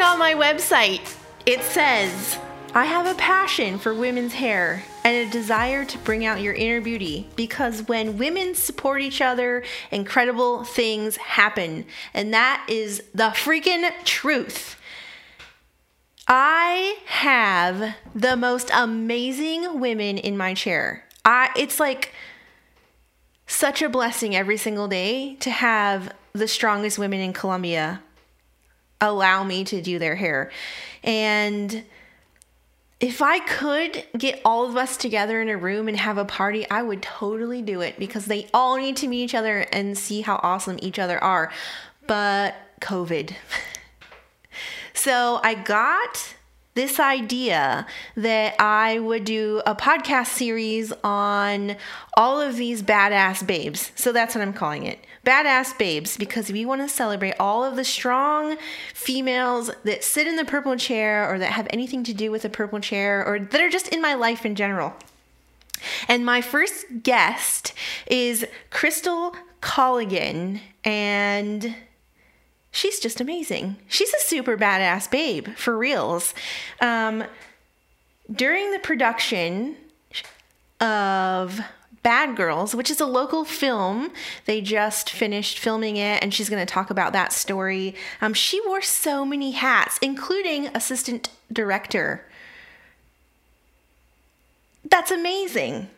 it on my website. It says, I have a passion for women's hair and a desire to bring out your inner beauty because when women support each other, incredible things happen. And that is the freaking truth. I have the most amazing women in my chair. I it's like such a blessing every single day to have the strongest women in Columbia allow me to do their hair. And if I could get all of us together in a room and have a party, I would totally do it because they all need to meet each other and see how awesome each other are. But COVID. so I got this idea that I would do a podcast series on all of these badass babes. So that's what I'm calling it. Badass babes, because we want to celebrate all of the strong females that sit in the purple chair or that have anything to do with the purple chair or that are just in my life in general. And my first guest is Crystal Colligan, and she's just amazing. She's a super badass babe, for reals. Um, during the production of Bad Girls, which is a local film, they just finished filming it, and she's going to talk about that story. Um, she wore so many hats, including assistant director. That's amazing.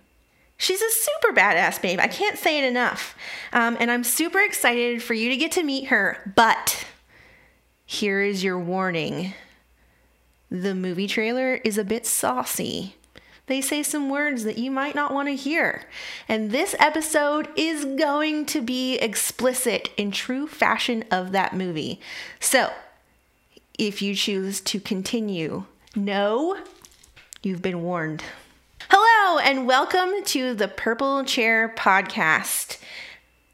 She's a super badass babe. I can't say it enough. Um, and I'm super excited for you to get to meet her. But here is your warning the movie trailer is a bit saucy. They say some words that you might not want to hear. And this episode is going to be explicit in true fashion of that movie. So, if you choose to continue, no, you've been warned. Hello, and welcome to the Purple Chair Podcast.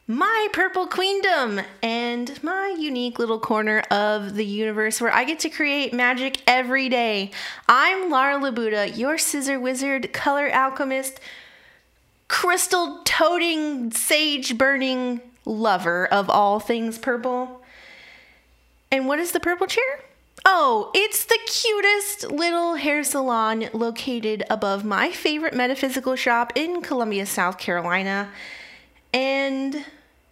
My purple queendom and my unique little corner of the universe where I get to create magic every day. I'm Laura Labuda, your scissor wizard, color alchemist, crystal toting, sage burning lover of all things purple. And what is the purple chair? Oh, it's the cutest little hair salon located above my favorite metaphysical shop in Columbia, South Carolina. And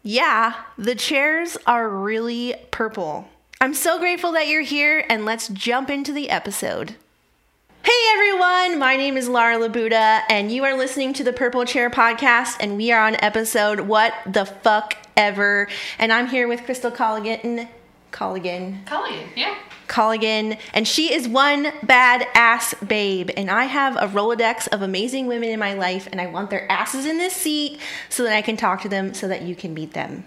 yeah, the chairs are really purple. I'm so grateful that you're here, and let's jump into the episode. Hey everyone, my name is Laura Labuda, and you are listening to the Purple Chair Podcast, and we are on episode What the Fuck Ever. And I'm here with Crystal Colligan. Colligan. Colligan, yeah. Colligan, and she is one badass babe. And I have a Rolodex of amazing women in my life, and I want their asses in this seat so that I can talk to them so that you can meet them.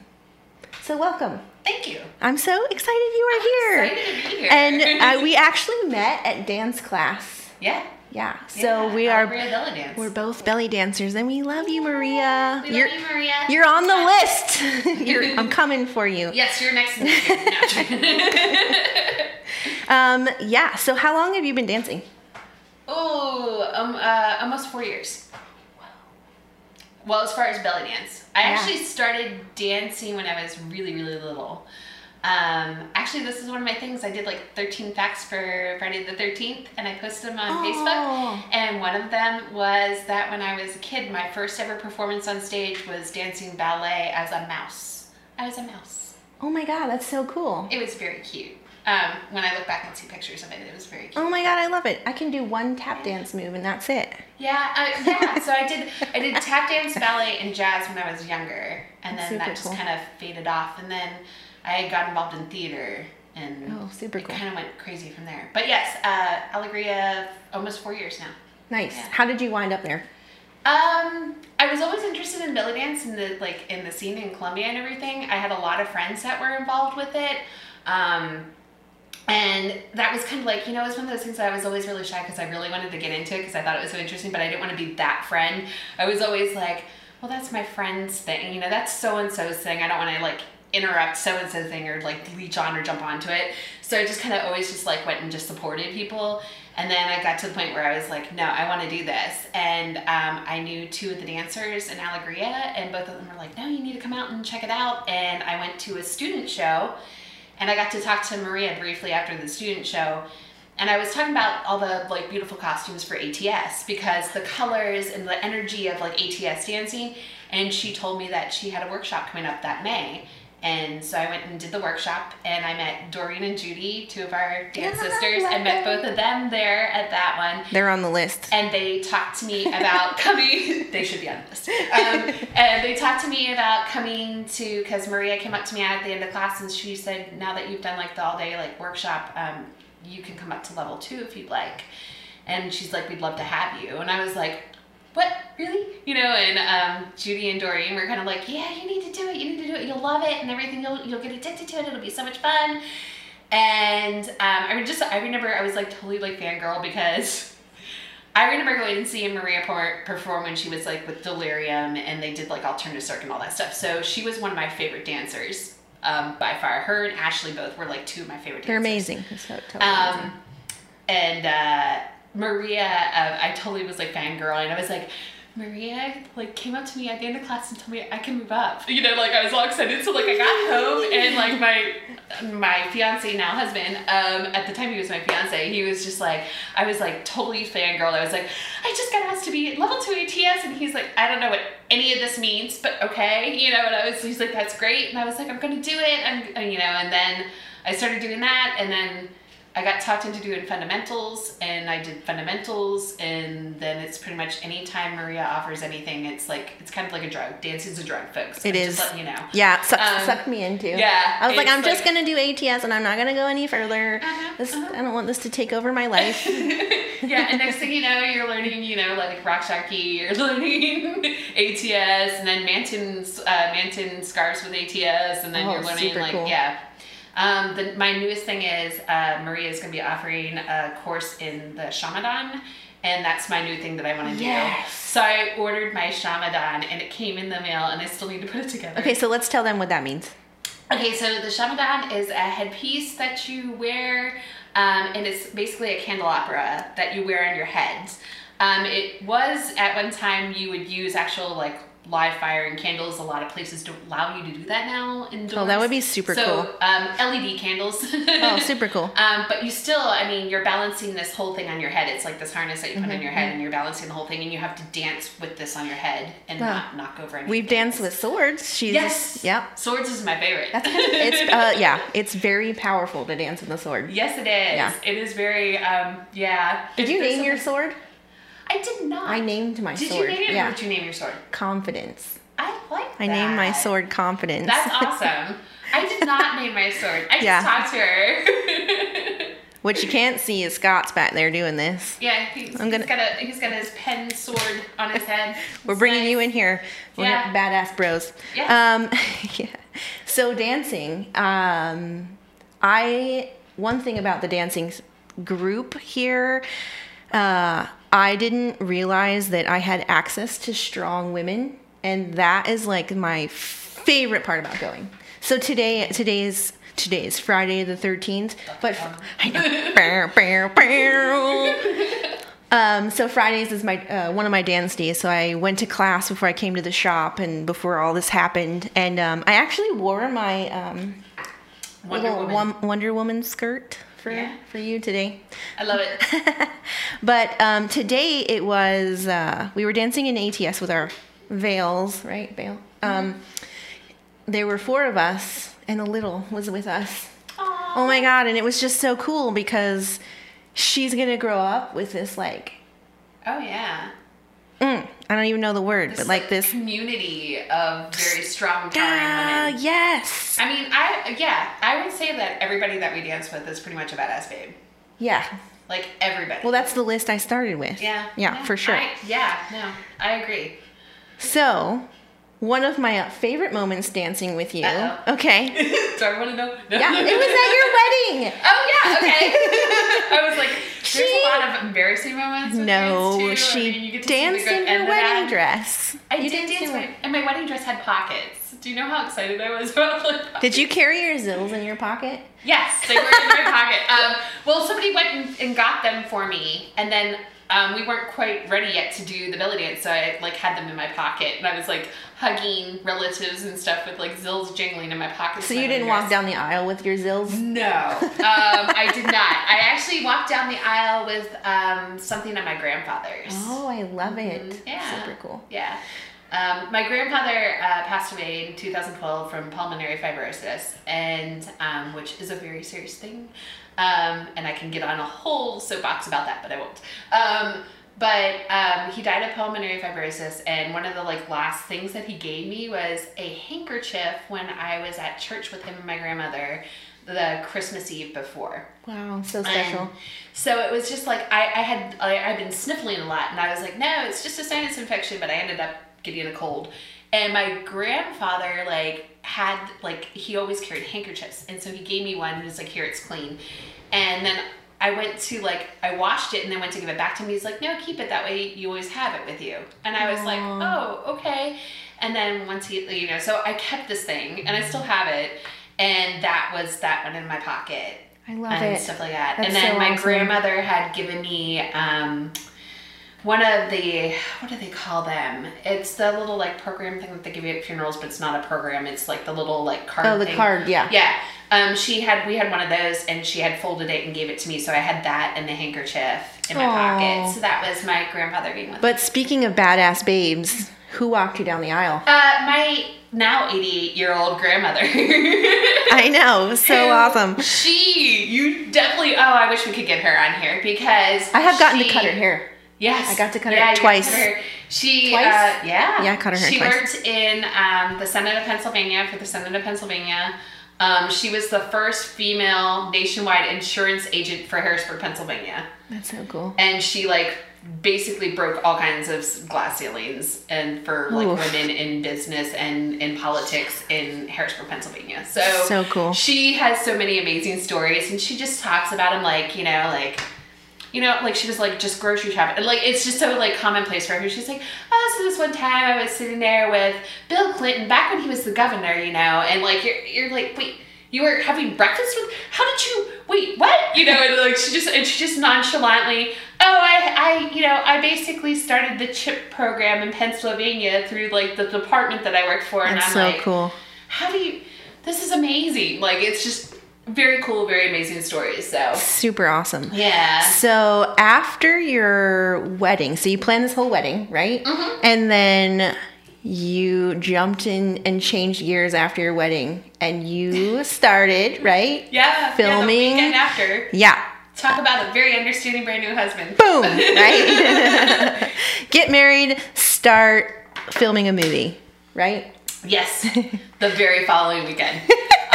So, welcome. Thank you. I'm so excited you are I'm here. Excited to be here. And uh, we actually met at dance class. yeah. Yeah. So yeah, we are. Maria Belly Dance. We're both belly dancers, and we love you, Maria. We you're, love you, Maria. You're on the list. I'm coming for you. Yes, you're next. Um, yeah. So how long have you been dancing? oh, um, uh, almost four years. Well, as far as belly dance, I Yeah. actually started dancing when I was really, really little. Um, actually, this is one of my things. I did like 13 facts for Friday the 13th, and I posted them on Oh. Facebook. And one of them was that when I was a kid, my first ever performance on stage was dancing ballet as a mouse. I was a mouse. Oh my god, that's so cool. It was very cute. Um, when I look back and see pictures of it, it was very cute. Oh my god, I love it. I can do one tap dance move and that's it. Yeah, uh, yeah. So I did I did tap dance, ballet, and jazz when I was younger, and then Super that just cool. kind of faded off. And then I got involved in theater, and Oh, super it cool. kind of went crazy from there. But yes, uh, Alegria, almost four years now. Nice. Yeah. How did you wind up there? Um, I was always interested in belly dance and the like in the scene in Columbia and everything. I had a lot of friends that were involved with it. Um, and that was kind of like, you know, it was one of those things that I was always really shy because I really wanted to get into it because I thought it was so interesting, but I didn't want to be that friend. I was always like, well, that's my friend's thing. You know, that's so and so's thing. I don't want to like interrupt so and so thing or like leech on or jump onto it. So I just kind of always just like went and just supported people. And then I got to the point where I was like, no, I want to do this. And um, I knew two of the dancers in Allegria, and both of them were like, no, you need to come out and check it out. And I went to a student show and I got to talk to Maria briefly after the student show. And I was talking about all the like beautiful costumes for ATS because the colors and the energy of like ATS dancing. And she told me that she had a workshop coming up that May. And so I went and did the workshop, and I met Doreen and Judy, two of our dance Yeah, sisters. I love met them. both of them there at that one They're on the list. and they talked to me about coming. They should be on the list. Um, and they talked to me about coming to because Maria came up to me at the end of class and she said, "Now that you've done like the all day like workshop, um, you can come up to level two if you'd like." And she's like, "We'd love to have you." And I was like. What really? You know, and um, Judy and Doreen were kind of like, "Yeah, you need to do it. You need to do it. You'll love it, and everything. You'll you'll get addicted to it. It'll be so much fun." And um, I mean, just I remember I was like totally like fangirl because I remember going and seeing Maria perform when she was like with Delirium and they did like alternative circuit and all that stuff. So she was one of my favorite dancers um, by far. Her and Ashley both were like two of my favorite dancers. They're amazing. So, totally amazing. Um, and uh, Maria, uh, I totally was like fangirl, and I was like, Maria like came up to me at the end of class and told me I can move up. You know, like I was all excited. So like I got home and like my my fiance now husband, um, at the time he was my fiance, he was just like I was like totally fangirl. I was like, I just got asked to be level two ATS and he's like, I don't know what any of this means, but okay, you know, and I was he's like, That's great. And I was like, I'm gonna do it. I'm you know, and then I started doing that and then I got talked into doing fundamentals and I did fundamentals and then it's pretty much anytime Maria offers anything, it's like it's kind of like a drug. Dancing's a drug, folks. It I'm is. Just letting you know. yeah, suck, um, suck me into. yeah, I was like, I'm just gonna do ATS and I'm not gonna go any further. Uh-huh, This, uh-huh. I don't want this to take over my life. yeah, and next thing you know, you're learning, you know, like raqs sharqi, you're learning ATS, and then Manton's uh, Manton scarves with ATS, and then Oh, you're learning like cool. yeah. Um, the, my newest thing is uh, Maria is going to be offering a course in the Shamadan, and that's my new thing that I want to Yes. do. So I ordered my Shamadan, and it came in the mail, and I still need to put it together. okay, so let's tell them what that means. Okay, so the Shamadan is a headpiece that you wear, um, and it's basically a candelabra that you wear on your head. Um, it was at one time you would use actual like live firing candles. A lot of places don't allow you to do that now indoors. Oh, that would be super so, cool. Um, LED candles. Oh, super cool. Um, but you still, I mean, you're balancing this whole thing on your head. It's like this harness that you put Mm-hmm, on your head, and you're balancing the whole thing, and you have to dance with this on your head and Wow. not knock over anything. We've danced with swords. She's Yes. Yep. Swords is my favorite. That's kind of, it's uh yeah, it's very powerful to dance with a sword. Yes, it is. Yeah. It is very, um, yeah. Did you name your sword? I did not. I named my Did sword. Did you name it? yeah. Or did you name your sword? Confidence. I like I named my sword Confidence. That's awesome. I did not name my sword. I just Yeah. talked to her. what you can't see is Scott's back there doing this. yeah, he's, I'm gonna- he's got a he's got his pen sword on his head. We're It's bringing nice. you in here. We're Yeah. badass bros. Yeah. Um, yeah. So dancing. Um, I one thing about the dancing group here. Uh, I didn't realize that I had access to strong women, and that is like my favorite part about going. So today, today is today is Friday the thirteenth, but I know. Um, so Fridays is my uh, one of my dance days. So I went to class before I came to the shop and before all this happened. And um, I actually wore my um, Wonder little Woman. Wonder Woman skirt for Yeah. for you today. I love it. But um, today it was uh, we were dancing in ATS with our veils, right? Veil. Um, there were four of us, and a little was with us. Aw. Oh my god! And it was just so cool because she's gonna grow up with this like Oh yeah. Mm, I don't even know the word, This but like this. community of very strong, Ah, women. yes. I mean, I yeah, I would say that everybody that we dance with is pretty much a badass babe. Yeah. Like everybody. Well, that's the list I started with. yeah. Yeah, for sure. I, yeah, no, I agree. So, one of my favorite moments dancing with you. Uh-oh. Okay. Do I want to know? No. Yeah, it was at your wedding. Oh yeah, okay. I was like, there's She- a lot of embarrassing moments. with No, too. I she mean, you get to see the danced in of wedding dress. I You did dance, in my, and my wedding dress had pockets. Do you know how excited I was about like? Did you carry your zills in your pocket? Yes, they were in my pocket. Um, well, somebody went and, and got them for me, and then um, we weren't quite ready yet to do the belly dance, so I like had them in my pocket, and I was like hugging relatives and stuff with like zills jingling in my pocket. So you didn't walk down the aisle with your zills? No, um, I did not. I actually walked down the aisle with um, something of my grandfather's. Oh, I love it. Mhm. Yeah. Super cool. Yeah. Um, my grandfather uh, passed away in 2012 from pulmonary fibrosis, and um, which is a very serious thing. Um, and I can get on a whole soapbox about that, but I won't. Um, but um, he died of pulmonary fibrosis, and one of the like last things that he gave me was a handkerchief when I was at church with him and my grandmother the Christmas Eve before. Wow, so special. So it was just like I, I had I, I'd been sniffling a lot, and I was like, no, it's just a sinus infection, but I ended up getting a cold. And my grandfather like had like he always carried handkerchiefs, and so he gave me one. and He was like, here, it's clean. And then I went to like I washed it and then went to give it back to him. He's like, no, keep it that way. You always have it with you. And I was like, oh, okay. And then once he, you know, so I kept this thing and I still have it. And that was that one in my pocket I love and it. stuff like that. That's and then so my awesome. grandmother had given me um, one of the what do they call them? It's the little like program thing that they give you at funerals, but it's not a program. It's like the little like card. Oh, the thing. card, yeah. Yeah. Um, she had we had one of those, and she had folded it and gave it to me. So I had that and the handkerchief in my Aw. pocket. So that was my grandfather being with. me. But speaking of badass babes, who walked you down the aisle? Uh, my now 88 year old grandmother. I know, so awesome. She, you definitely. Oh, I wish we could get her on here because I have gotten to cut her hair. Yes, I got to cut her yeah, got twice. cut her. She, Twice? Uh, yeah, Yeah, I cut her hair She twice. worked in um, the Senate of Pennsylvania for the Senate of Pennsylvania. Um, she was the first female nationwide insurance agent for Harrisburg, Pennsylvania, That's so cool. and she like basically broke all kinds of glass ceilings and for like Oof. women in business and in politics in Harrisburg, Pennsylvania. So So cool. she has so many amazing stories, and she just talks about them like you know like. You know, like she was like just grocery shopping, and like it's just so like commonplace for her. She's like, oh, so this one time I was sitting there with Bill Clinton back when he was the governor, you know, and like you're you're like, wait, you were having breakfast with? How did you? Wait, what? You know, and like she just and she just nonchalantly, oh, I I you know I basically started the chip program in Pennsylvania through like the department that I worked for, and That's I'm so like, cool. how do you? This is amazing. Like it's just very cool, very amazing stories. So Super awesome. yeah. So after your wedding, so you planned this whole wedding, right? Mm-hmm. And then you jumped in and changed gears after your wedding, and you started, right? Yeah, Filming. Yeah, after. Yeah. Talk about a very understanding brand new husband. Boom, right? Get married, start filming a movie, right? Yes, the very following weekend.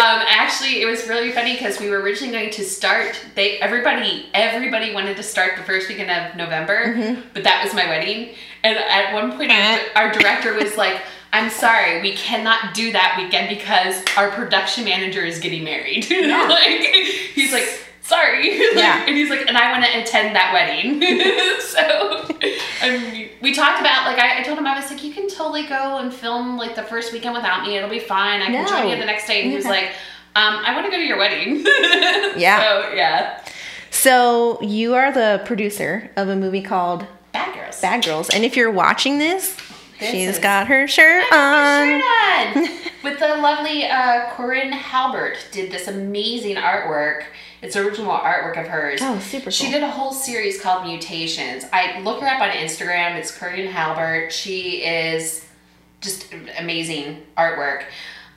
Um, actually, it was really funny because we were originally going to start. They everybody everybody wanted to start the first weekend of November, but that was my wedding. And at one point, our, our director was like, "I'm sorry, we cannot do that weekend because our production manager is getting married." like he's like. Sorry, Like, Yeah. and he's like, and I want to attend that wedding. so, I mean, we talked about like I, I told him I was like, you can totally go and film like the first weekend without me. It'll be fine. I can join you the next day. And he was like, um, I want to go to your wedding. Yeah. So yeah, So you are the producer of a movie called bad girls. Bad Girls, and if you're watching this, This she's got her shirt on. Shirt on. With the lovely uh, Corinne Halbert did this amazing artwork. It's original artwork of hers. Oh, super cool. She did a whole series called Mutations. I look her up on Instagram. It's Corinne Halbert. She is just amazing artwork.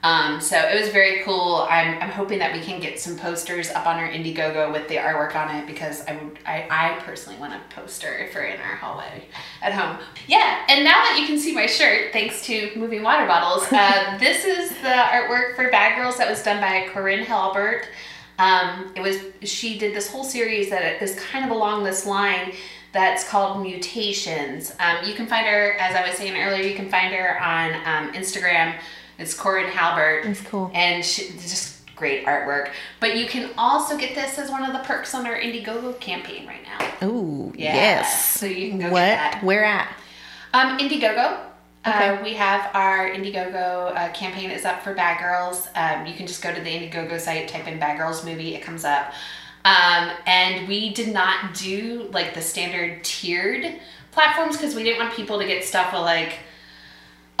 Um, so it was very cool. I'm, I'm hoping that we can get some posters up on our Indiegogo with the artwork on it because I would I, I personally want a poster for in our hallway at home. Yeah, and now that you can see my shirt, thanks to moving water bottles, uh, this is the artwork for Bad Girls that was done by Corinne Halbert. Um, it was she did this whole series that is kind of along this line that's called Mutations. Um, you can find her, as I was saying earlier, you can find her on um, Instagram. It's Corinne Halbert. That's cool. And she, just great artwork. But you can also get this as one of the perks on our Indiegogo campaign right now. Ooh, Yeah, yes. so you can go get what? that. Where at? Um, Indiegogo. Uh, we have our Indiegogo uh, campaign is up for Bad Girls. Um, you can just go to the Indiegogo site, type in Bad Girls movie, it comes up. Um, and we did not do like the standard tiered platforms because we didn't want people to get stuff with like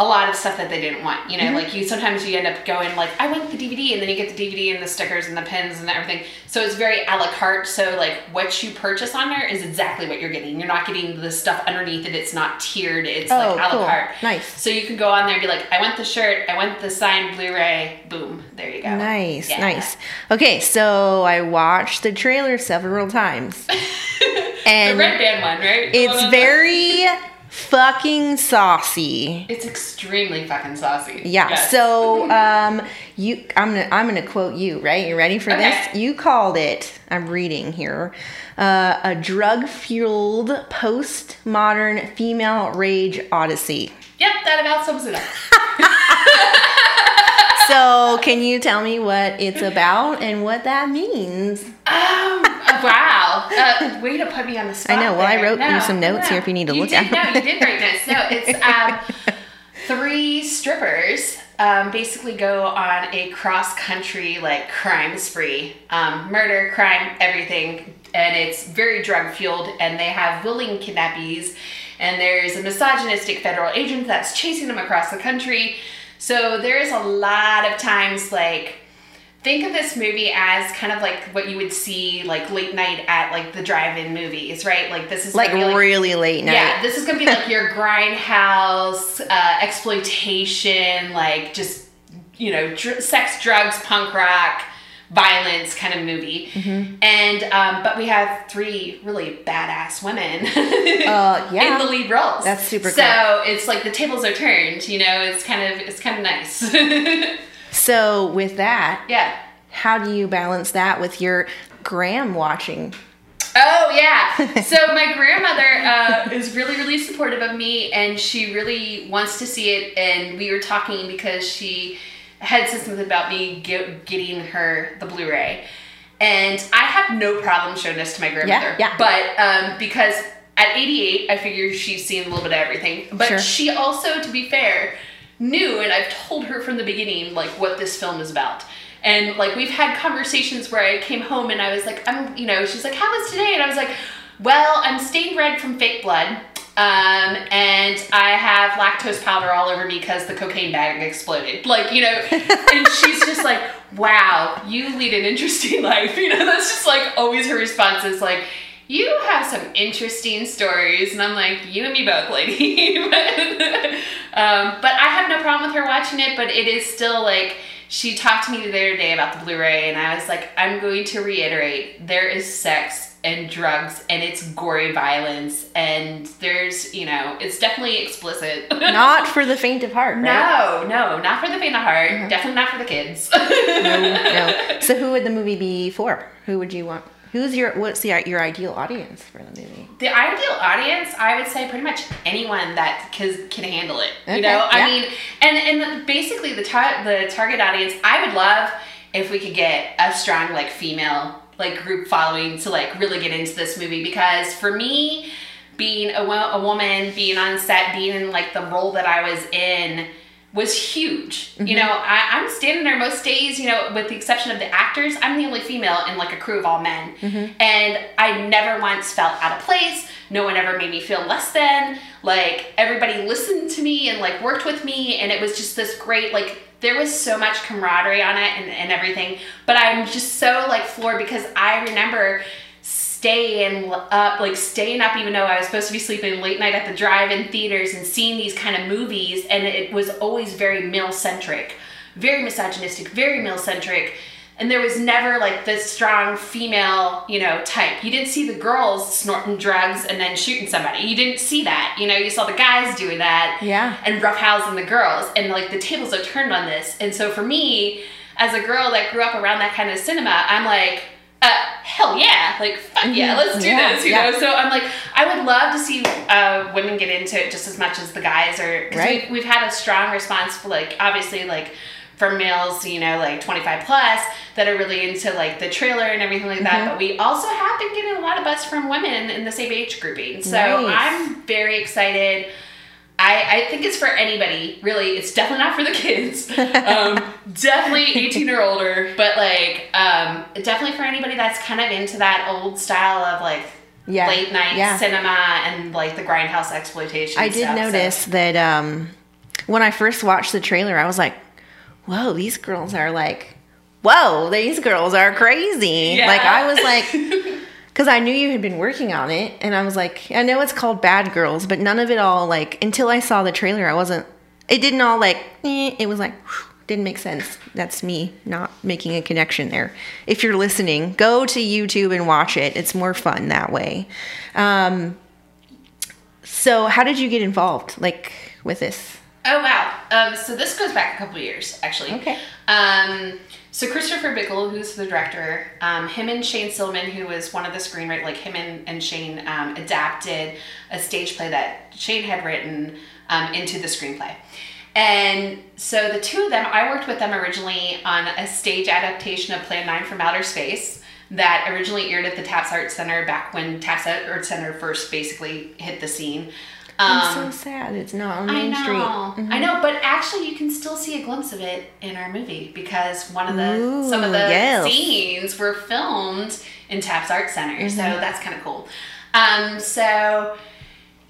a lot of stuff that they didn't want. You know, mm-hmm. like you sometimes you end up going like, I want the DVD, and then you get the DVD and the stickers and the pins and everything. So it's very a la carte. So like what you purchase on there is exactly what you're getting. You're not getting the stuff underneath it. It's not tiered. It's Oh, like a la cool. carte. Nice. So you can go on there and be like, I want the shirt, I want the signed Blu-ray. Boom, there you go. Nice, Yeah. nice. Okay, so I watched the trailer several times. The and red band one, right? It's very fucking saucy. It's extremely fucking saucy. Yeah. Yes. So um you I'm gonna I'm gonna quote you, right? You ready for Okay. this? You called it, I'm reading here, uh, a drug fueled postmodern female rage odyssey. Yep, that about sums it up. So can you tell me what it's about and what that means? Um, uh, wow. Uh, way to put me on the spot. I know. Well, I there. wrote you some notes no. here if you need to you look did, at them. No, you did write notes. No, it's um, three strippers um, basically go on a cross country like crime spree, um, murder, crime, everything, and it's very drug fueled. And they have willing kidnappees, and there's a misogynistic federal agent that's chasing them across the country. So there's a lot of times like think of this movie as kind of like what you would see like late night at like the drive-in movies, right? Like this is Like be, really late night. yeah, this is gonna be like your grindhouse uh, exploitation, like just you know, dr- sex, drugs, punk rock, violence kind of movie. Mm-hmm. And um, but we have three really badass women Uh, yeah. in the lead roles. That's super cool. So cool. it's like the tables are turned. You know, it's kind of it's kind of nice. So with that, yeah. how do you balance that with your gram watching? Oh yeah. So my grandmother uh, is really really supportive of me, and she really wants to see it. And we were talking because she had said something about me get, getting her the Blu-ray, and I have no problem showing this to my grandmother. yeah. yeah. But um, because at 88, I figured she's seen a little bit of everything. But Sure. she also, to be fair, knew, and I've told her from the beginning, like what this film is about. And like we've had conversations where I came home and I was like, I'm, you know, she's like, how was today? And I was like, well, I'm stained red from fake blood. Um, and I have lactose powder all over me because the cocaine bag exploded. Like, you know, and she's just like, wow, you lead an interesting life. You know, that's just like always her response is like, you have some interesting stories. And I'm like, you and me both, lady. but, um, but I have no problem with her watching it, but it is still like, she talked to me the other day about the Blu-ray, and I was like, I'm going to reiterate: there is sex and drugs, and it's gory violence, and there's, you know, it's definitely explicit. Not for the faint of heart, right? no, no, not for the faint of heart. Definitely not for the kids. no, no. So who would the movie be for? Who would you want? Who's your what's the your ideal audience for the movie? The ideal audience, I would say, pretty much anyone that can, can handle it. Okay, You know, I mean, and and basically the tar- the target audience, I would love if we could get a strong like female like group following to like really get into this movie because for me, being a, wo- a woman, being on set, being in like the role that I was in was huge. You mm-hmm. know, I, I'm standing there most days, you know, with the exception of the actors, I'm the only female in like a crew of all men. Mm-hmm. And I never once felt out of place. No one ever made me feel less than. Like everybody listened to me and like worked with me and it was just this great like there was so much camaraderie on it and, and everything. But I'm just so like floored because I remember staying up, like staying up, even though I was supposed to be sleeping late night at the drive-in theaters and seeing these kind of movies, and it was always very male-centric, very misogynistic, very male-centric, and there was never like this strong female, you know, type. You didn't see the girls snorting drugs and then shooting somebody. You didn't see that. You know, you saw the guys doing that Yeah. and roughhousing the girls, and like the tables are turned on this. And so for me, as a girl that grew up around that kind of cinema, I'm like, uh, hell yeah, like fuck yeah, let's do Yeah, this, you yeah. know. So I'm like, I would love to see uh, women get into it just as much as the guys are. 'cause Right. We've, we've had a strong response, for, like obviously like from males, you know, like 25 plus that are really into like the trailer and everything like Mm-hmm. that. But we also have been getting a lot of buzz from women in the same age grouping. So Nice. I'm very excited. I, I think it's for anybody, really. It's definitely not for the kids. Um, definitely 18 or older, but like, um, definitely for anybody that's kind of into that old style of like Yeah, late night yeah. cinema and like the grindhouse exploitation. I did stuff, so- notice that um, when I first watched the trailer, I was like, "Whoa, these girls are like, whoa, these girls are crazy." Yeah. Like I was like, because I knew you had been working on it, and I was like, I know it's called Bad Girls, but none of it all like until I saw the trailer, I wasn't. It didn't all like. eh, it was like. whew, Didn't make sense. That's me not making a connection there. If you're listening, go to YouTube and watch it. It's more fun that way. Um, so, how did you get involved, like with this? Oh wow! Um, so this goes back a couple years, actually. Okay. Um, so Christopher Bickel, who's the director, um, him and Shane Silman, who was one of the screenwriters, like him and, and Shane um, adapted a stage play that Shane had written um, into the screenplay. And so the two of them, I worked with them originally on a stage adaptation of Plan 9 from Outer Space that originally aired at the Tapp's Art Center back when Tapp's Art Center first basically hit the scene. I'm Um, so sad it's not on I know, Street. Mhm. I know, but actually, you can still see a glimpse of it in our movie because one of the Ooh, some of the yes. scenes were filmed in Tapp's Art Center, so Mm-hmm. that's kind of cool. Um, so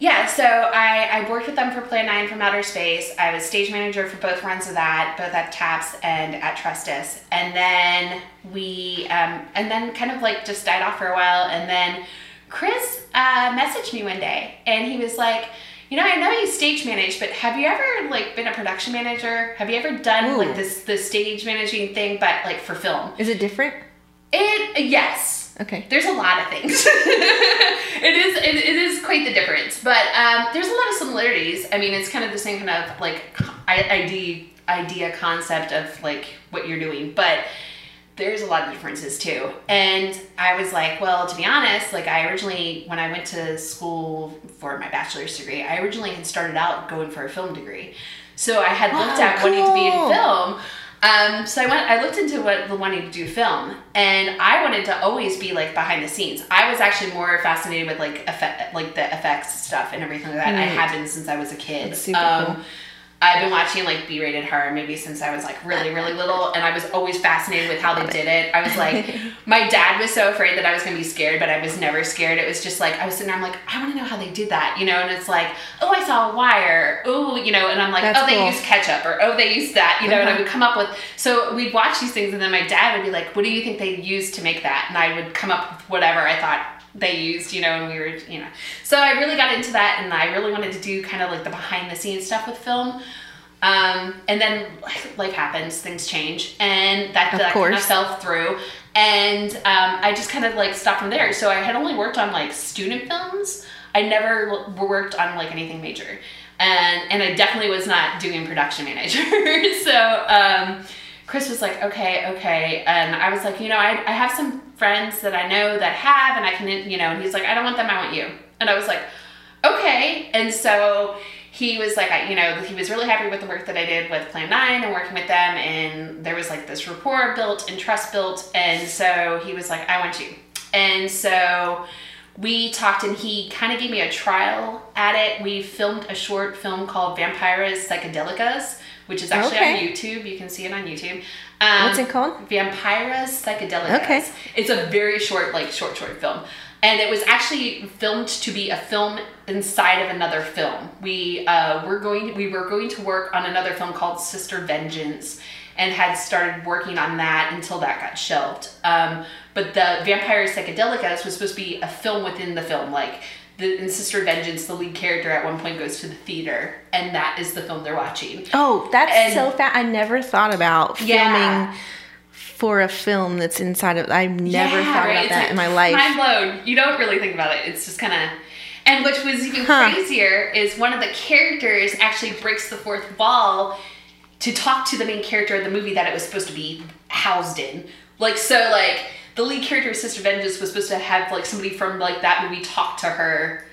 yeah, so I, I worked with them for Plan 9 from Outer Space. I was stage manager for both runs of that, both at TAPS and at Trustus. And then we, um, and then kind of like just died off for a while. And then Chris uh, messaged me one day and he was like, you know, I know you stage manage, but have you ever like been a production manager? Have you ever done Ooh. like this, the stage managing thing, but like for film? Is it different? It, yes. Okay. There's a lot of things. it is it, it is quite the difference, but um, there's a lot of similarities. I mean, it's kind of the same kind of like i- idea idea concept of like what you're doing, but there's a lot of differences too. And I was like, well, to be honest, like I originally when I went to school for my bachelor's degree, I originally had started out going for a film degree. So I had looked Oh, at wanting to be in film. Um, so I went. I looked into what the wanting to do film, and I wanted to always be like behind the scenes. I was actually more fascinated with like effect, like the effects stuff and everything like that. I Neat. have been since I was a kid. Um, cool. I've been watching like B-rated horror movies since I was like really, really little, and I was always fascinated with how they did it. I was like, my dad was so afraid that I was gonna be scared, but I was never scared. It was just like I was sitting there, I'm like, I want to know how they did that, you know? And it's like, oh, I saw a wire, oh, you know, and I'm like, That's oh, they cool. used ketchup, or oh, they used that, you know? And I Uh-huh. would come up with. So we'd watch these things, and then my dad would be like, what do you think they used to make that? And I would come up with whatever I thought they used, you know, and we were, you know. So I really got into that, and I really wanted to do kind of like the behind the scenes stuff with film. Um, and then life happens, things change, and that, Of that kind of fell through. And um, I just kind of like stopped from there. So I had only worked on like student films. I never worked on like anything major, and and I definitely was not doing production manager. so um, Chris was like, okay, okay, and I was like, you know, I I have some friends that I know that have, and I can, you know, and he's like, I don't want them, I want you, and I was like, okay, and so he was like, I, you know, he was really happy with the work that I did with Plan 9 and working with them. And there was like this rapport built and trust built. And so he was like, I want you. And so we talked and he kind of gave me a trial at it. We filmed a short film called Vampyras Psychedelikas, which is actually Okay. on YouTube. You can see it on YouTube. Um, What's it called? Vampyras Psychedelikas. Okay. It's a very short, like short, short film. And it was actually filmed to be a film inside of another film. We uh, were going we were going to work on another film called Sister Vengeance and had started working on that until that got shelved. Um, but the Vampyras Psychedelikas was supposed to be a film within the film. Like the, in Sister Vengeance, the lead character at one point goes to the theater, and that is the film they're watching. Oh, that's And- so fat. I never thought about filming for a film that's inside of. I've never Yeah, thought right? about It's that like in my life. Mind blown. You don't really think about it. It's just kind of. And which was even Huh. crazier is one of the characters actually breaks the fourth wall to talk to the main character of the movie that it was supposed to be housed in. Like so, like the lead character of Sister Vengeance was supposed to have like somebody from like that movie talk to her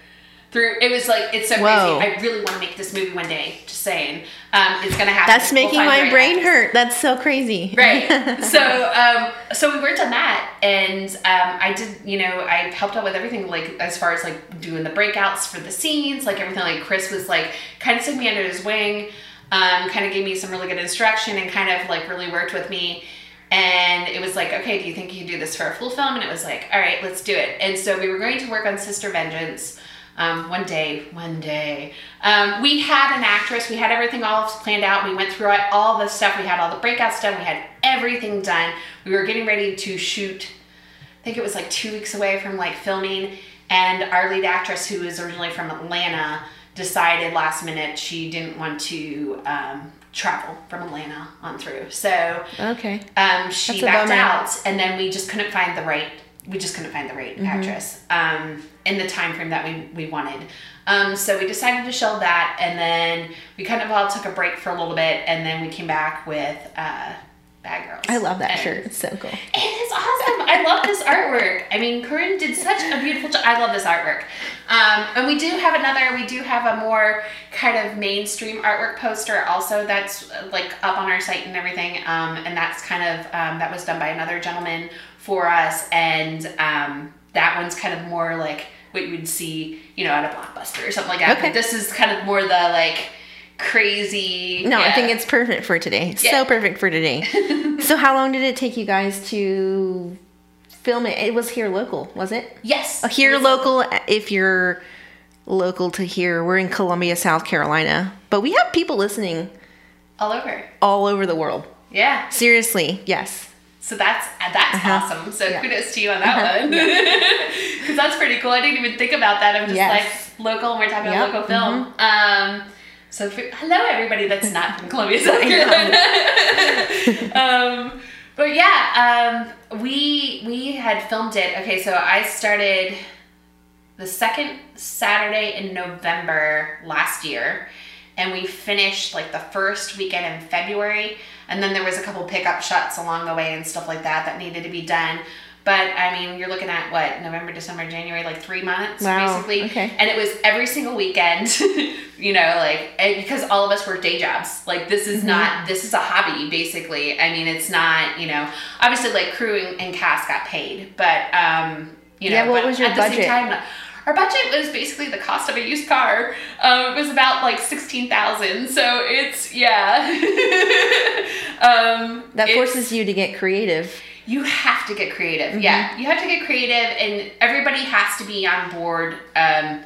through. It was like it's so Whoa. crazy. I really want to make this movie one day. Just saying, um, it's gonna happen. That's We'll making my right brain hurt. That's so crazy. right so um so we worked on that and um i did you know i helped out with everything like as far as like doing the breakouts for the scenes like everything like chris was like kind of took me under his wing um kind of gave me some really good instruction and kind of like really worked with me and it was like okay do you think you can do this for a full film and it was like all right let's do it and so we were going to work on sister vengeance um, one day, one day. Um, we had an actress, we had everything all planned out. We went through all the stuff, we had all the breakouts done, we had everything done. We were getting ready to shoot, I think it was like two weeks away from like filming. And our lead actress, who is originally from Atlanta, decided last minute she didn't want to um, travel from Atlanta on through. So Okay. um, she That's backed out, and then we just couldn't find the right. We just couldn't find the right Mm-hmm. actress um, in the time frame that we we wanted. Um, so we decided to shelve that, and then we kind of all took a break for a little bit, and then we came back with uh, Bad Girls. I love that And shirt. It's so cool. It is awesome. I love this artwork. I mean, Corinne did such a beautiful job. I love this artwork. Um, and we do have another, we do have a more kind of mainstream artwork poster also that's uh, like up on our site and everything. Um, and that's kind of, um, that was done by another gentleman for us. And um, that one's kind of more like what you would see, you know, at a blockbuster or something like that. Okay. But this is kind of more the like crazy. No, I think it's perfect for today. Yeah. So perfect for today. so how long did it take you guys to film it? It was here local, was it? Yes. Uh, Here was- local if you're local to here. We're in Columbia, South Carolina. But we have people listening All over. all over the world. Yeah. Seriously, yes. So that's that's Uh-huh. awesome. So Yeah. kudos to you on that one, because that's pretty cool. I didn't even think about that. I'm just Yes. like local, and we're talking Yep. about local film. Um, so for, hello everybody that's not from Columbia, South Carolina. um, but yeah, um, we we had filmed it. Okay, so I started the second Saturday in November last year, and we finished like the first weekend in February, and then there was a couple pickup shots along the way and stuff like that that needed to be done. But I mean, you're looking at what November, December, January, like three months Wow, basically, okay. and it was every single weekend. you know, like and because all of us work day jobs. Like this Mm-hmm. is not this is a hobby basically. I mean, it's not you know obviously like crew and, and cast got paid, but um you know Yeah, what was your at the budget? same time our budget was basically the cost of a used car. Um, it was about like sixteen thousand. So it's yeah. um, That forces you to get creative. You have to get creative. Mm-hmm. Yeah, you have to get creative, and everybody has to be on board. Um,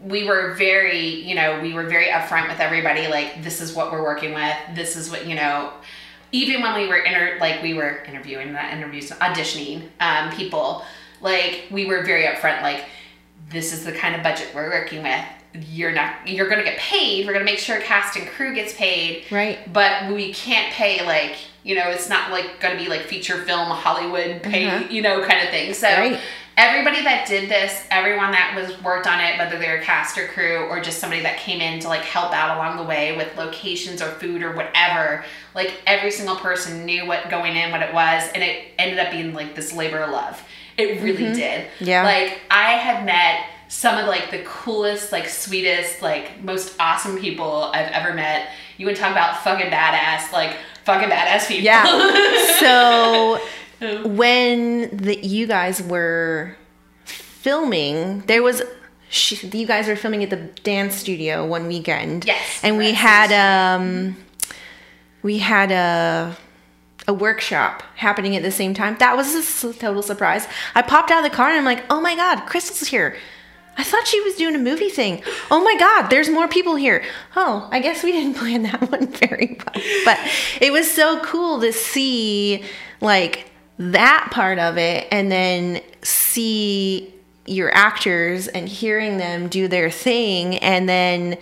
we were very, you know, we were very upfront with everybody. Like, this is what we're working with. This is what you know. Even when we were inter, like we were interviewing, not interviews, auditioning um, people, like we were very upfront. Like, this is the kind of budget we're working with. You're not. You're gonna get paid. We're gonna make sure cast and crew gets paid Right. but we can't pay like you know it's not like gonna be like feature film hollywood pay Uh-huh. you know kind of thing so Right. everybody that did this everyone that was worked on it whether they're a cast or crew or just somebody that came in to like help out along the way with locations or food or whatever like every single person knew what going in what it was and it ended up being like this labor of love it really did Mm-hmm. Yeah. like i have met some of like the coolest like sweetest like most awesome people i've ever met you would talk about fucking badass like fucking badass people Yeah. so when the, you guys were filming, there was sh- you guys were filming at the dance studio one weekend. Yes, And we had um we had a a workshop happening at the same time. That was a total surprise. I popped out of the car and I'm like, "Oh my god, Crystal's here." I thought she was doing a movie thing. Oh my god, there's more people here. Oh, I guess we didn't plan that one very well. But it was so cool to see like that part of it and then see your actors and hearing them do their thing and then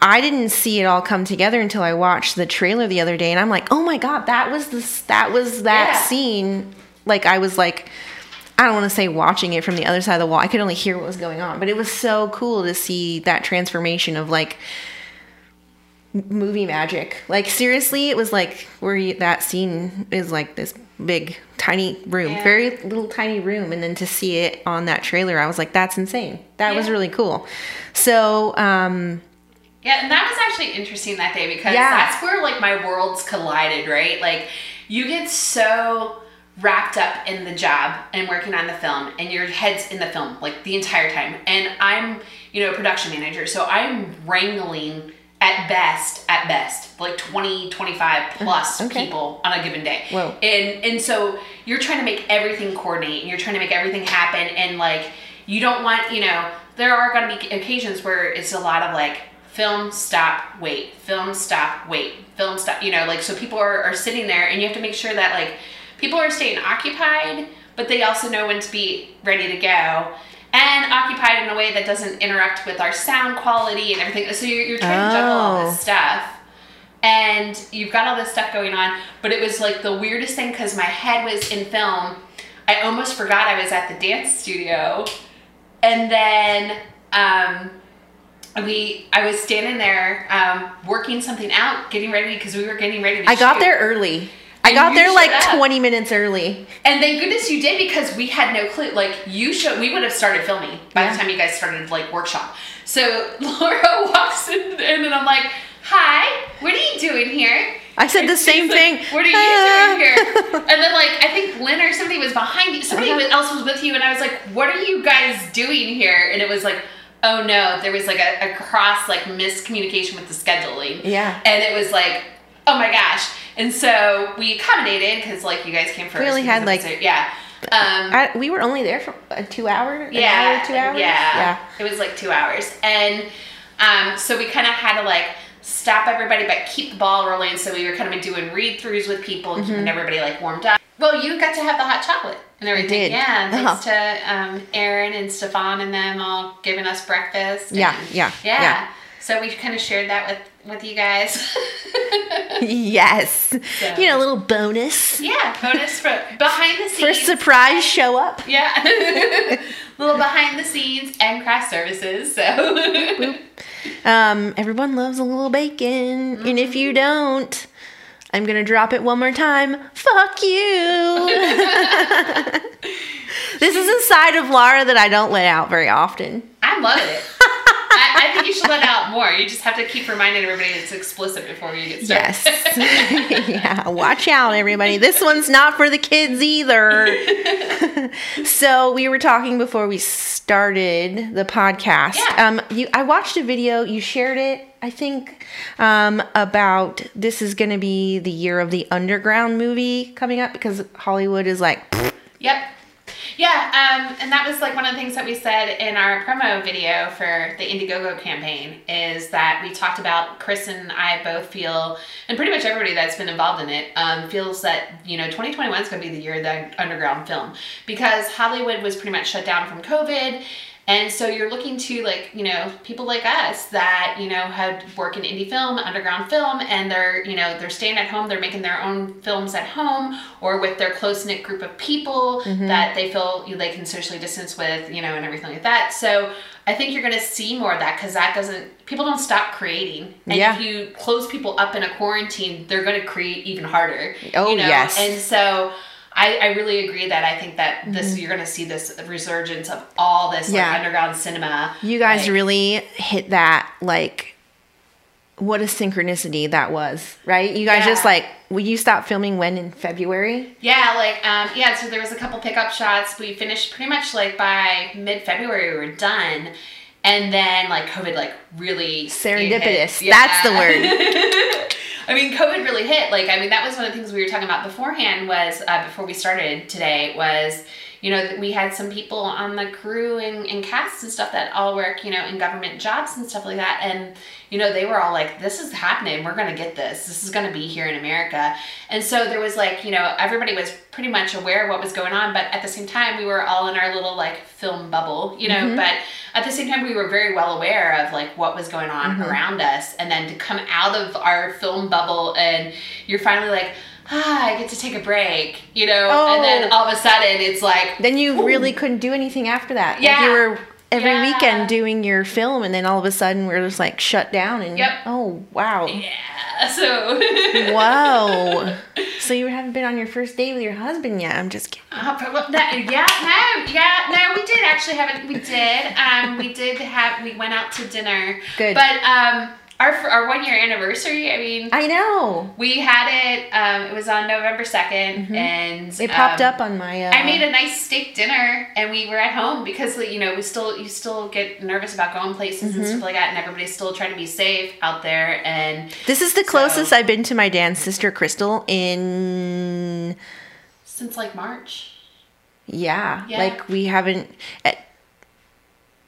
I didn't see it all come together until I watched the trailer the other day and I'm like, "Oh my god, that was this that was that Yeah. scene." Like I was like I don't want to say watching it from the other side of the wall. I could only hear what was going on, but it was so cool to see that transformation of like movie magic. Like seriously, it was like where you, that scene is like this big tiny room, Yeah. very little tiny room, and then to see it on that trailer, I was like, that's insane. That was really cool. So, um, Yeah, and that was actually interesting that day because Yeah. that's where like my worlds collided, right? Like you get so wrapped up in the job and working on the film and your head's in the film like the entire time. And I'm, you know, a production manager, so I'm wrangling at best, at best, like 20, 25 uh-huh. plus okay. people on a given day. Whoa. And and so you're trying to make everything coordinate and you're trying to make everything happen and like you don't want, you know, there are going to be occasions where it's a lot of like film stop wait film stop wait film stop you know like so people are, are sitting there and you have to make sure that like people are staying occupied but they also know when to be ready to go and occupied in a way that doesn't interrupt with our sound quality and everything so you're, you're trying to juggle all Oh. this stuff and you've got all this stuff going on but it was like the weirdest thing because my head was in film i almost forgot i was at the dance studio and then um, we i was standing there um, working something out getting ready because we were getting ready to I got there early. I got there like up. 20 minutes early. and thank goodness you did because we had no clue like you should we would have started filming by Yeah. the time you guys started like workshop so laura walks in and then i'm like hi what are you doing here I said And the same like, thing. What are you Ah. doing here? And then like I think Lynn or somebody was behind you. Somebody Uh-huh. else was with you, and I was like, "What are you guys doing here?" And it was like, "Oh no!" There was like a, a cross like miscommunication with the scheduling. Yeah. And it was like, "Oh my gosh!" And so we accommodated because like you guys came first. We only had, like- yeah. Um, I, we were only there for a two hour, yeah, hour, two hours. Yeah, it was like two hours, and um, so we kind of had to like stop everybody, but keep the ball rolling. So we were kind of doing read throughs with people and Mm-hmm. keeping everybody like warmed up. Well, you got to have the hot chocolate and everything. Yeah, thanks to um, Aaron and Stefan and them all giving us breakfast. Yeah, yeah, yeah, yeah. So we kind of shared that with with you guys. Yes. You know, a little bonus yeah, bonus for behind the scenes. for surprise show up. Yeah. little behind the scenes and craft services. So Um, everyone loves a little bacon, and if you don't, I'm gonna drop it one more time. Fuck you. this is a side of Laura that I don't let out very often. I love it. I, I think you should let out more. You just have to keep reminding everybody it's explicit before you get started. Yes. yeah, watch out, everybody. This one's not for the kids either. so we were talking before we started the podcast. Yeah. Um, you, I watched a video. You shared it, I think, um, about this is going to be the year of the underground movie coming up because Hollywood is like, Yep. Yeah, um, and that was like one of the things that we said in our promo video for the Indiegogo campaign is that we talked about Chris and I both feel, and pretty much everybody that's been involved in it um, feels that you know 2021 is going to be the year of the underground film because Hollywood was pretty much shut down from COVID. And so you're looking to like, you know, people like us that, you know, had work in indie film, underground film, and they're, you know, they're staying at home, they're making their own films at home or with their close knit group of people mm-hmm. that they feel they can socially distance with, you know, and everything like that. So I think you're gonna see more of that because that doesn't people don't stop creating. And Yeah. if you close people up in a quarantine, they're gonna create even harder. Oh, you know? yes. And so I, I really agree that I think that this you're gonna see this resurgence of all this Mm-hmm. Yeah. like underground cinema. you guys Like, really hit that, like, what a synchronicity that was, right? You guys Yeah. just like, will you stop filming when in February? Yeah, like um, yeah. So there was a couple pickup shots. We finished pretty much like by mid February. We were done, and then like COVID like really Serendipitous. hit. That's the word. I mean, COVID really hit. Like, I mean, that was one of the things we were talking about beforehand. Was uh, before we started today was you know that we had some people on the crew and, and casts and stuff that all work you know in government jobs and stuff like that. And you know they were all like this is happening. We're gonna get this. This is gonna be here in america. And so there was like you know everybody was pretty much aware of what was going on but at the same time we were all in our little like film bubble you know? Mm-hmm. But at the same time we were very well aware of like what was going on mm-hmm. around us. And then to come out of our film bubble and you're finally like ah i get to take a break you know and then Oh. all of a sudden it's like Then you really couldn't do anything after that. Like, Yeah. you were every Yeah. weekend doing your film, and then all of a sudden we're just like shut down. And Yep. oh wow, Yeah. So. whoa. so you haven't been on your first date with your husband yet? I'm just kidding. Uh, that- yeah, no, yeah, no, we did actually have it. We did. Um, we did have. We went out to dinner. Good. But um, our our one year anniversary. I mean, I know we had it. Um, it was on November 2nd and Mm-hmm. it popped um, up on my. Uh, I made a nice steak dinner, and we were at home because you know we still you still get nervous about going places Mm-hmm. and stuff like that, and everybody's still trying to be safe out there. And This is the So- closest I've been to my dad's sister Crystal in since like March, yeah, Yeah. like we haven't at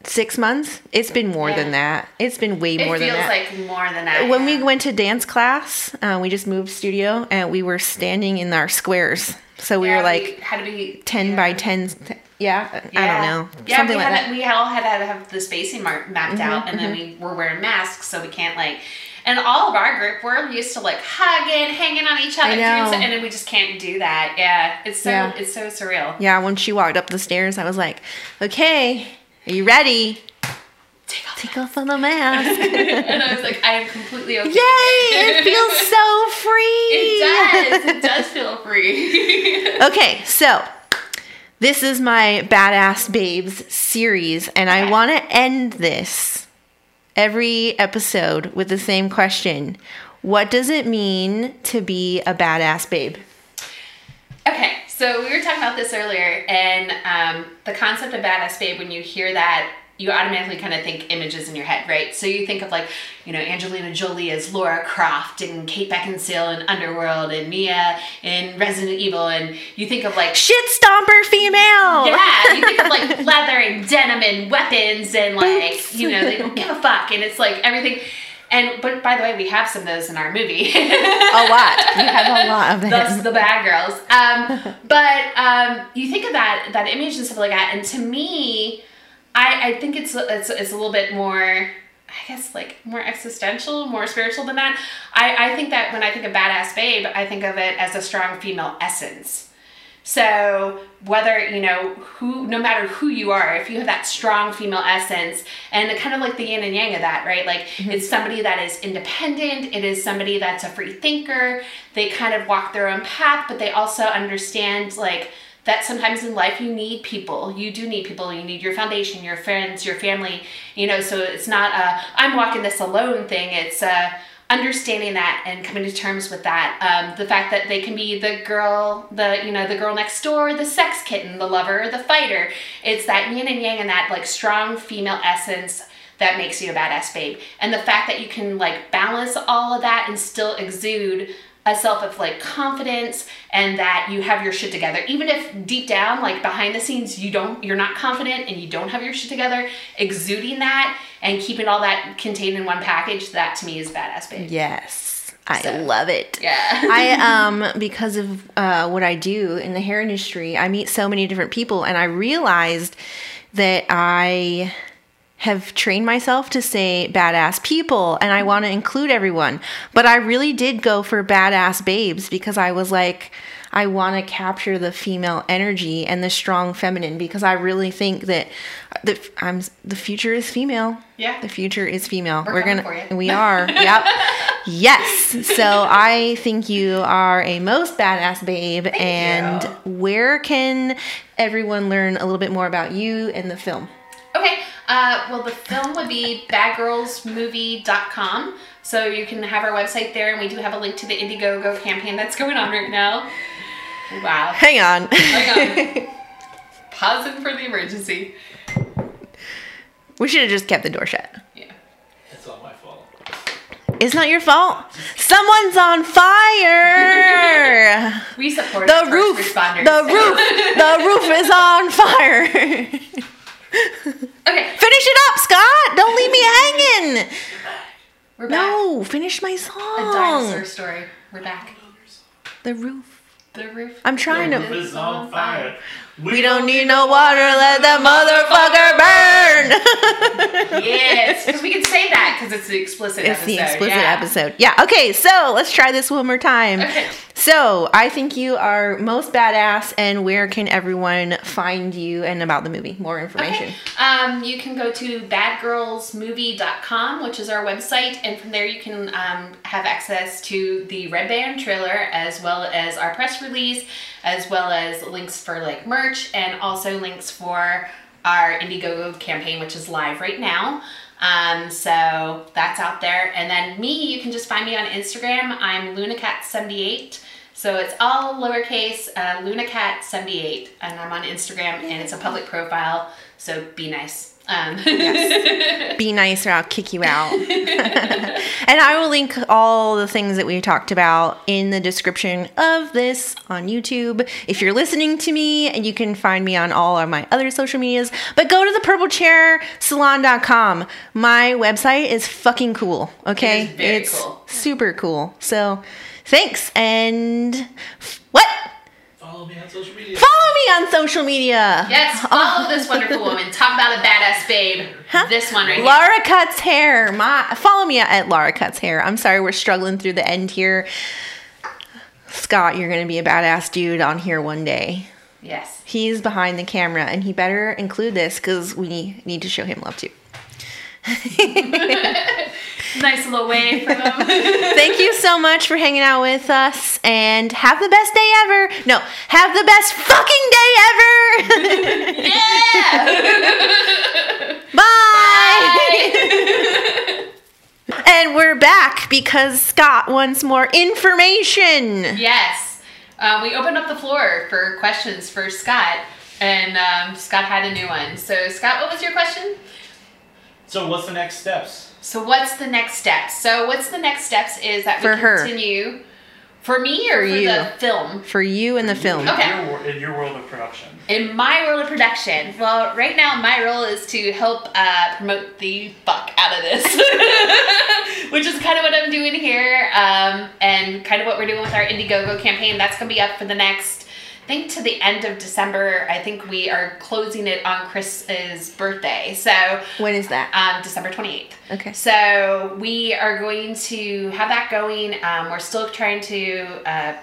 six months. It's been more than that. It's been way it more than that. It feels like more than that. when yeah. we went to dance class, uh, we just moved studio and we were standing in our squares. So we Yeah, were like had to be ten yeah. by tens. Yeah, I don't know, Yeah, something we like had that. We all had to have the spacing mark mapped out, and then we were wearing masks, so we can't like. And all of our group, we're used to like hugging, hanging on each other, I doing so- and then we just can't do that. Yeah, it's so Yeah. it's so surreal. yeah, when she walked up the stairs, I was like, "Okay, are you ready? Take off. Take off the mask." and I was like, I am completely okay. Yay! It feels so free. It does. It does feel free. Okay, so this is my Badass Babes series, and I want to end this every episode with the same question What does it mean to be a badass babe? So we were talking about this earlier, and um, the concept of badass babe. When you hear that, you automatically kind of think images in your head, right? So you think of like, you know, Angelina Jolie as Laura Croft, and Kate Beckinsale in Underworld, and Mia in Resident Evil, and you think of like. Shit stomper female! Yeah, you think of like leather and denim and weapons and like you know they don't give a fuck and it's like everything. And but by the way, we have some of those in our movie. A lot. We have a lot of Thus them. the bad girls. Um, but um, you think of that that image and stuff like that, and to me, I, I think it's it's it's a little bit more. I guess like more existential, more spiritual than that. I, I think that when I think of badass babe, I think of it as a strong female essence. So whether you know who, no matter who you are, if you have that strong female essence, and kind of like the yin and yang of that, right? Like mm-hmm. it's somebody that is independent. It is somebody that's a free thinker. They kind of walk their own path, but they also understand like that sometimes in life you need people. You do need people. You need your foundation, your friends, your family. You know, so it's not a I'm walking this alone thing. It's a understanding that and coming to terms with that um, the fact that they can be the girl the you know the girl next door the sex kitten the lover the fighter. It's that yin and yang and that like strong female essence that makes you a badass babe. And the fact that you can like balance all of that and still exude a self of like confidence and that you have your shit together. Even if deep down like behind the scenes you don't you're not confident and you don't have your shit together exuding that and keeping all that contained in one package that to me is badass babe Yes. I So, love it. yeah I um because of uh, what I do in the hair industry, I meet so many different people, and I realized that I have trained myself to say badass people, and I want to include everyone. But I really did go for badass babes because I was like. I want to capture the female energy and the strong feminine because I really think that the I'm the future is female. Yeah. the future is female. We're coming gonna we are. Yep. yes. So I think you are a most badass babe. and you. where can everyone learn a little bit more about you and the film? Okay, uh, well, the film would be badgirlsmovie.com. So you can have our website there, and we do have a link to the Indiegogo campaign that's going on right now. Wow. Hang on. Oh Hang on. Pausing for the emergency. we should have just kept the door shut. Yeah. It's all my fault. It's not your fault. Someone's on fire. We support The first roof. responders. The roof. The roof is on fire. okay, Finish it up, Scott. Don't leave me hanging. we're back. No, finish my song. A dinosaur story. We're back. The roof. The roof. I'm trying The to. roof is on fire. We don't need no water, let the motherfucker burn. yes, because we can say that because it's the explicit it's episode. the explicit yeah. episode. Yeah, okay, so let's try this one more time. Okay. So, I think you are most badass, and where can everyone find you and about the movie? More information. Okay. Um, you can go to badgirlsmovie.com, which is our website, and from there you can um, have access to the Red Band trailer as well as our press release, as well as links for like merch and also links for our Indiegogo campaign, which is live right now. Um, so that's out there. And then me, you can just find me on Instagram. I'm LunaCat78. So it's all lowercase, uh, LunaCat78, and I'm on Instagram, and it's a public profile. So be nice. Um, Be nice or I'll kick you out. and I will link all the things that we talked about in the description of this on YouTube. If you're listening to me, and you can find me on all of my other social medias, but go to the purplechairsalon.com. My website is fucking cool, okay? It is very it's cool. super cool. So, thanks and what? Follow me on social media. Follow me on social media. yes, oh. follow this wonderful woman. Talk about a badass babe. Huh? This one right here. Laura Cuts Hair. My follow me at Laura Cuts Hair. I'm sorry we're struggling through the end here. Scott, you're gonna be a badass dude on here one day. Yes. He's behind the camera, and he better include this because we need to show him love too. Nice little wave from. Thank you so much for hanging out with us, and have the best day ever. No, have the best fucking day ever. yeah. Bye. and we're back because Scott wants more information. Yes. Um, we opened up the floor for questions for Scott, and um, Scott had a new one. So, Scott, what was your question? So what's the next steps? So, what's the next steps? So, what's the next steps is that we For her. continue. For me or For for, you. the film? For you and the film. Okay. In your, in your world of production. In my world of production, well, right now my role is to help uh, promote the fuck out of this, which is kind of what I'm doing here, um, and kind of what we're doing with our Indiegogo campaign. That's gonna be up for the next, I think, to the end of December. I think we are closing it on Chris's birthday, so When is that? um, December 28th. Okay. So we are going to have that going. Um, we're still trying to. Uh,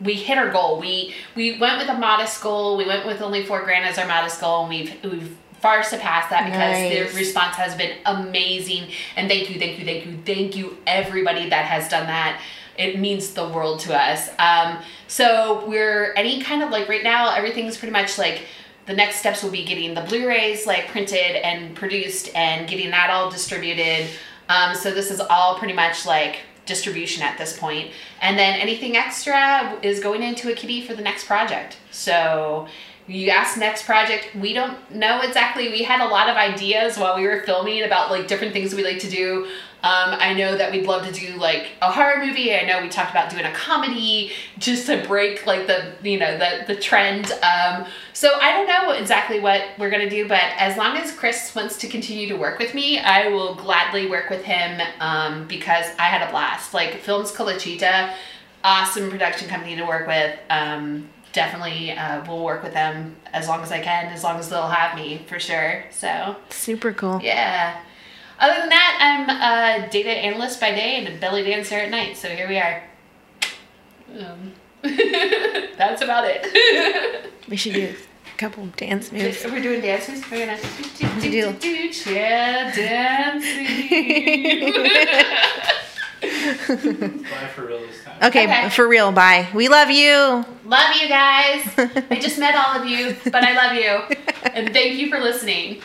we hit our goal. We we went with a modest goal. We went with only four grand as our modest goal, and we've we've far surpassed that because Nice. the response has been amazing. And thank you, thank you, thank you, thank you, everybody that has done that. It means the world to us. Um, so we're any kind of like right now, everything's pretty much like the next steps will be getting the Blu-rays like printed and produced and getting that all distributed. Um, so this is all pretty much like distribution at this point. And then anything extra is going into a kitty for the next project. So you asked next project. We don't know exactly. We had a lot of ideas while we were filming about like different things we like to do. Um, I know that we'd love to do like a horror movie. I know we talked about doing a comedy just to break like the you know the the trend. Um, so I don't know exactly what we're gonna do, but as long as Chris wants to continue to work with me, I will gladly work with him um, because I had a blast. Like Films Colachita, awesome production company to work with. Um, definitely uh, will work with them as long as I can, as long as they'll have me for sure. So Super cool. yeah. Other than that, I'm a data analyst by day and a belly dancer at night. So here we are. Um, that's about it. We should do a couple dance moves. We're doing dances. We're gonna do, do do, do. do, do, chair dancing. Bye for real this time. Okay, Okay. for real, bye. We love you. love you guys. I just met all of you, but I love you, and thank you for listening.